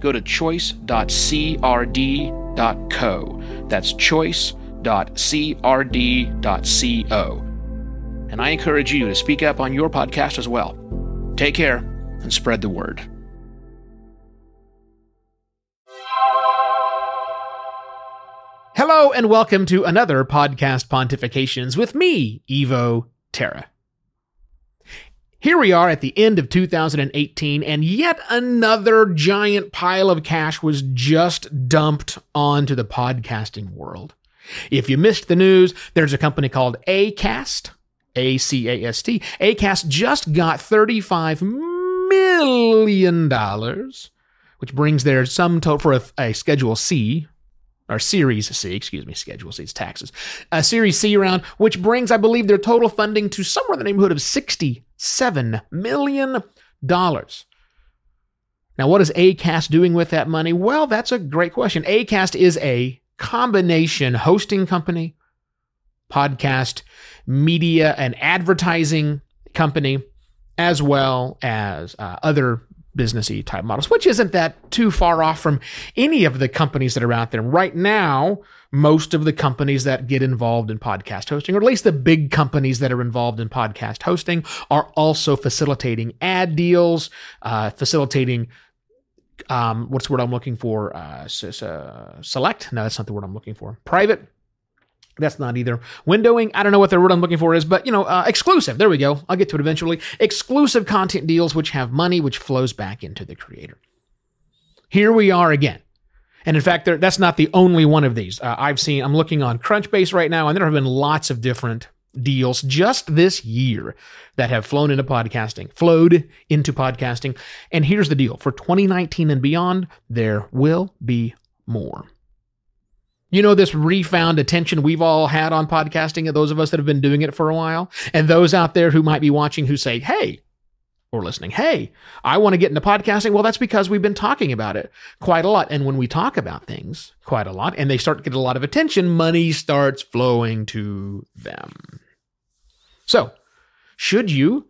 go to choice.crd.co. That's choice.crd.co. And I encourage you to speak up on your podcast as well. Take care and spread the word. Hello and welcome to another podcast pontifications with me, Evo Terra. Here we are at the end of 2018, and yet another giant pile of cash was just dumped onto the podcasting world. If you missed the news, there's a company called Acast, A C A S T. Acast just got $35 million, which brings their sum total for a, a Schedule C or Series C, excuse me, Schedule C, taxes. A Series C round, which brings, I believe, their total funding to somewhere in the neighborhood of $67 million. Now, what is ACAST doing with that money? Well, that's a great question. ACAST is a combination hosting company, podcast, media, and advertising company, as well as uh, other businessy type models, which isn't that too far off from any of the companies that are out there. Right now, most of the companies that get involved in podcast hosting, or at least the big companies that are involved in podcast hosting, are also facilitating ad deals, uh, facilitating um, what's the word I'm looking for? Uh, select? No, that's not the word I'm looking for. Private that's not either. Windowing, I don't know what the word I'm looking for is, but you know, uh, exclusive. There we go. I'll get to it eventually. Exclusive content deals which have money which flows back into the creator. Here we are again. And in fact, that's not the only one of these. Uh, I've seen, I'm looking on Crunchbase right now, and there have been lots of different deals just this year that have flown into podcasting, flowed into podcasting. And here's the deal for 2019 and beyond, there will be more. You know, this refound attention we've all had on podcasting, those of us that have been doing it for a while, and those out there who might be watching who say, hey, or listening, hey, I want to get into podcasting. Well, that's because we've been talking about it quite a lot. And when we talk about things quite a lot and they start to get a lot of attention, money starts flowing to them. So, should you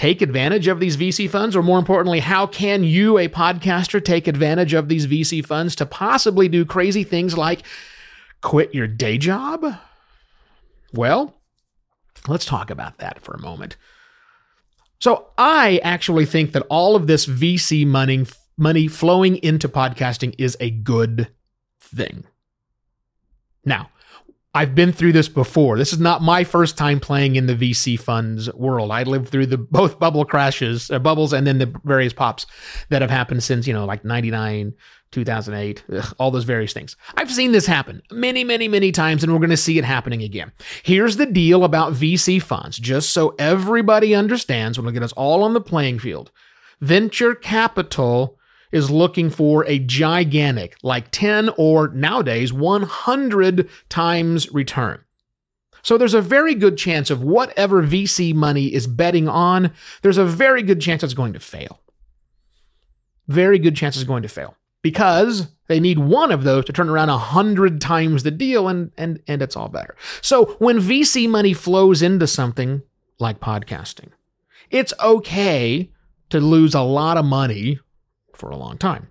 take advantage of these VC funds? Or more importantly, how can you, a podcaster, take advantage of these VC funds to possibly do crazy things like quit your day job? Well, let's talk about that for a moment. So, I actually think that all of this VC money, money flowing into podcasting is a good thing. Now, I've been through this before. This is not my first time playing in the VC funds world. I lived through the both bubble crashes, uh, bubbles, and then the various pops that have happened since you know, like '99, 2008, ugh, all those various things. I've seen this happen many, many, many times, and we're going to see it happening again. Here's the deal about VC funds, just so everybody understands. When We're get us all on the playing field. Venture capital is looking for a gigantic, like 10 or nowadays 100 times return. So there's a very good chance of whatever VC money is betting on, there's a very good chance it's going to fail. Very good chance it's going to fail because they need one of those to turn around a hundred times the deal and, and, and it's all better. So when VC money flows into something like podcasting, it's okay to lose a lot of money for a long time.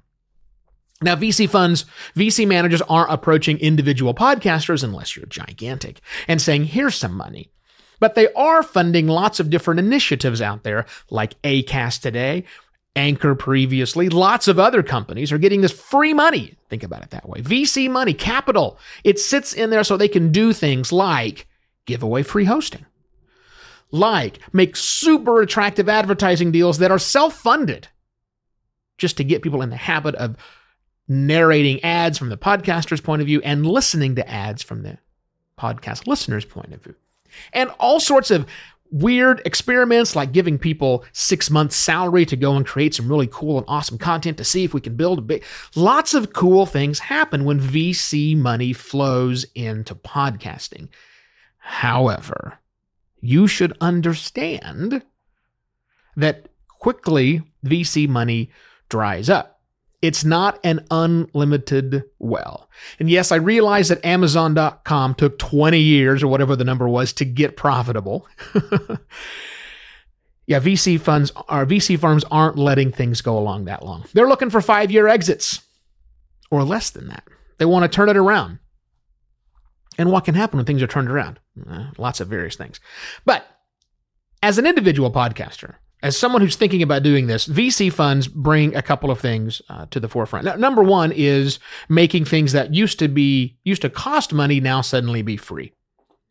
Now, VC funds, VC managers aren't approaching individual podcasters unless you're gigantic and saying, here's some money. But they are funding lots of different initiatives out there, like ACAST today, Anchor previously. Lots of other companies are getting this free money. Think about it that way. VC money, capital. It sits in there so they can do things like give away free hosting, like make super attractive advertising deals that are self funded just to get people in the habit of narrating ads from the podcaster's point of view and listening to ads from the podcast listener's point of view. And all sorts of weird experiments like giving people six months salary to go and create some really cool and awesome content to see if we can build a big lots of cool things happen when vc money flows into podcasting however you should understand that quickly vc money dries up it's not an unlimited well. And yes, I realize that Amazon.com took 20 years or whatever the number was to get profitable. yeah, VC funds our VC firms aren't letting things go along that long. They're looking for five year exits or less than that. They want to turn it around. And what can happen when things are turned around? Eh, lots of various things. But as an individual podcaster, as someone who's thinking about doing this, VC funds bring a couple of things uh, to the forefront. Now, number one is making things that used to be used to cost money now suddenly be free,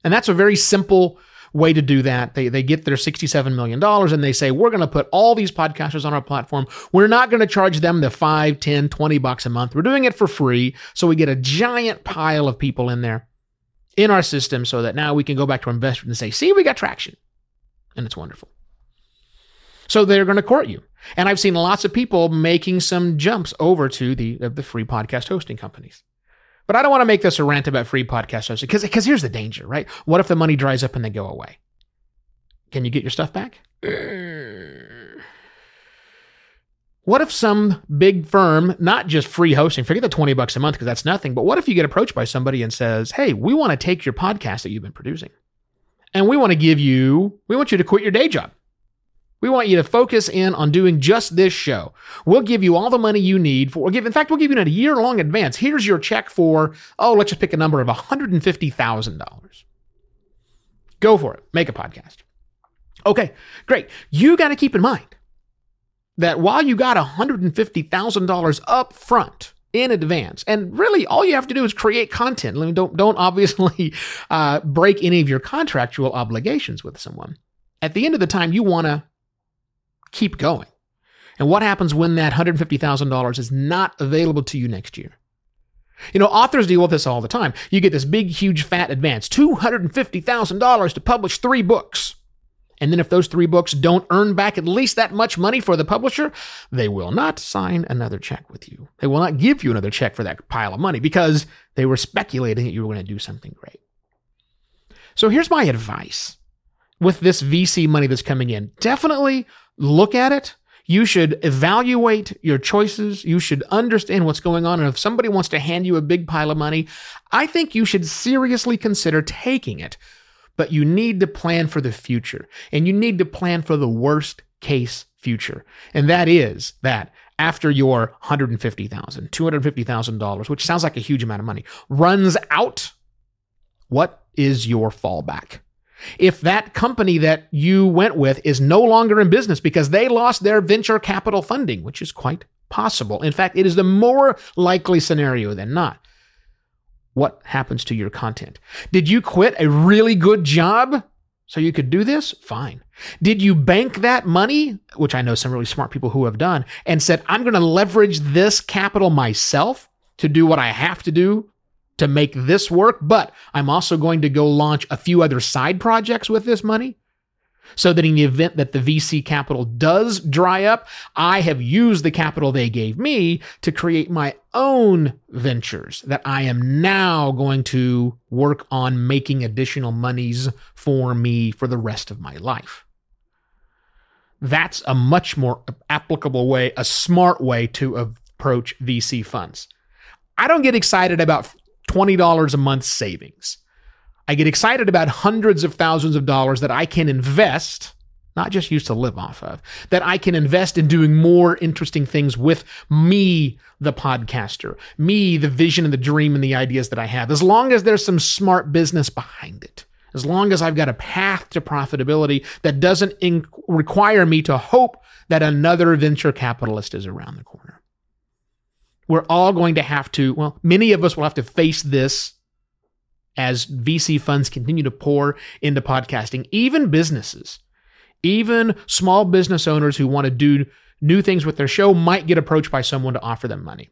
and that's a very simple way to do that. They they get their sixty-seven million dollars and they say we're going to put all these podcasters on our platform. We're not going to charge them the five, ten, twenty bucks a month. We're doing it for free, so we get a giant pile of people in there in our system, so that now we can go back to our investors and say, "See, we got traction," and it's wonderful. So they're going to court you. And I've seen lots of people making some jumps over to the, the free podcast hosting companies. But I don't want to make this a rant about free podcast hosting because because here's the danger, right? What if the money dries up and they go away? Can you get your stuff back? What if some big firm, not just free hosting, forget the 20 bucks a month because that's nothing, but what if you get approached by somebody and says, "Hey, we want to take your podcast that you've been producing and we want to give you, we want you to quit your day job we want you to focus in on doing just this show. We'll give you all the money you need for, we'll give, in fact, we'll give you a year long advance. Here's your check for, oh, let's just pick a number of $150,000. Go for it. Make a podcast. Okay, great. You got to keep in mind that while you got $150,000 up front in advance, and really all you have to do is create content. Don't, don't obviously uh, break any of your contractual obligations with someone. At the end of the time, you want to keep going. And what happens when that $150,000 is not available to you next year? You know, authors deal with this all the time. You get this big, huge, fat advance $250,000 to publish three books. And then if those three books don't earn back at least that much money for the publisher, they will not sign another check with you. They will not give you another check for that pile of money because they were speculating that you were going to do something great. So here's my advice with this VC money that's coming in. Definitely look at it. You should evaluate your choices. You should understand what's going on. And if somebody wants to hand you a big pile of money, I think you should seriously consider taking it. But you need to plan for the future and you need to plan for the worst case future. And that is that after your $150,000, $250,000, which sounds like a huge amount of money, runs out, what is your fallback? If that company that you went with is no longer in business because they lost their venture capital funding, which is quite possible. In fact, it is the more likely scenario than not. What happens to your content? Did you quit a really good job so you could do this? Fine. Did you bank that money, which I know some really smart people who have done, and said, I'm going to leverage this capital myself to do what I have to do to make this work, but I'm also going to go launch a few other side projects with this money. So that in the event that the VC capital does dry up, I have used the capital they gave me to create my own ventures that I am now going to work on making additional monies for me for the rest of my life. That's a much more applicable way, a smart way to approach VC funds. I don't get excited about $20 a month savings. I get excited about hundreds of thousands of dollars that I can invest, not just use to live off of, that I can invest in doing more interesting things with me, the podcaster, me, the vision and the dream and the ideas that I have, as long as there's some smart business behind it. As long as I've got a path to profitability that doesn't inc- require me to hope that another venture capitalist is around the corner we're all going to have to, well, many of us will have to face this as VC funds continue to pour into podcasting, even businesses, even small business owners who want to do new things with their show might get approached by someone to offer them money.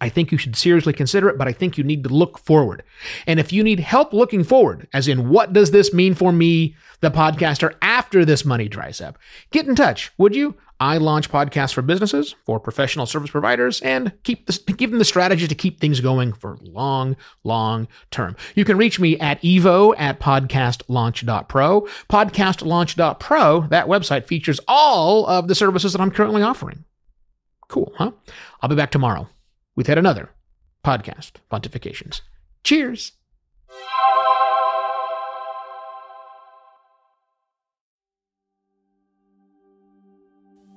I think you should seriously consider it, but I think you need to look forward. And if you need help looking forward, as in what does this mean for me, the podcaster, after this money dries up, get in touch, would you? I launch podcasts for businesses, for professional service providers, and keep give them the strategy to keep things going for long, long term. You can reach me at evo at podcastlaunch.pro. Podcastlaunch.pro, that website features all of the services that I'm currently offering. Cool, huh? I'll be back tomorrow with yet another podcast pontifications. Cheers.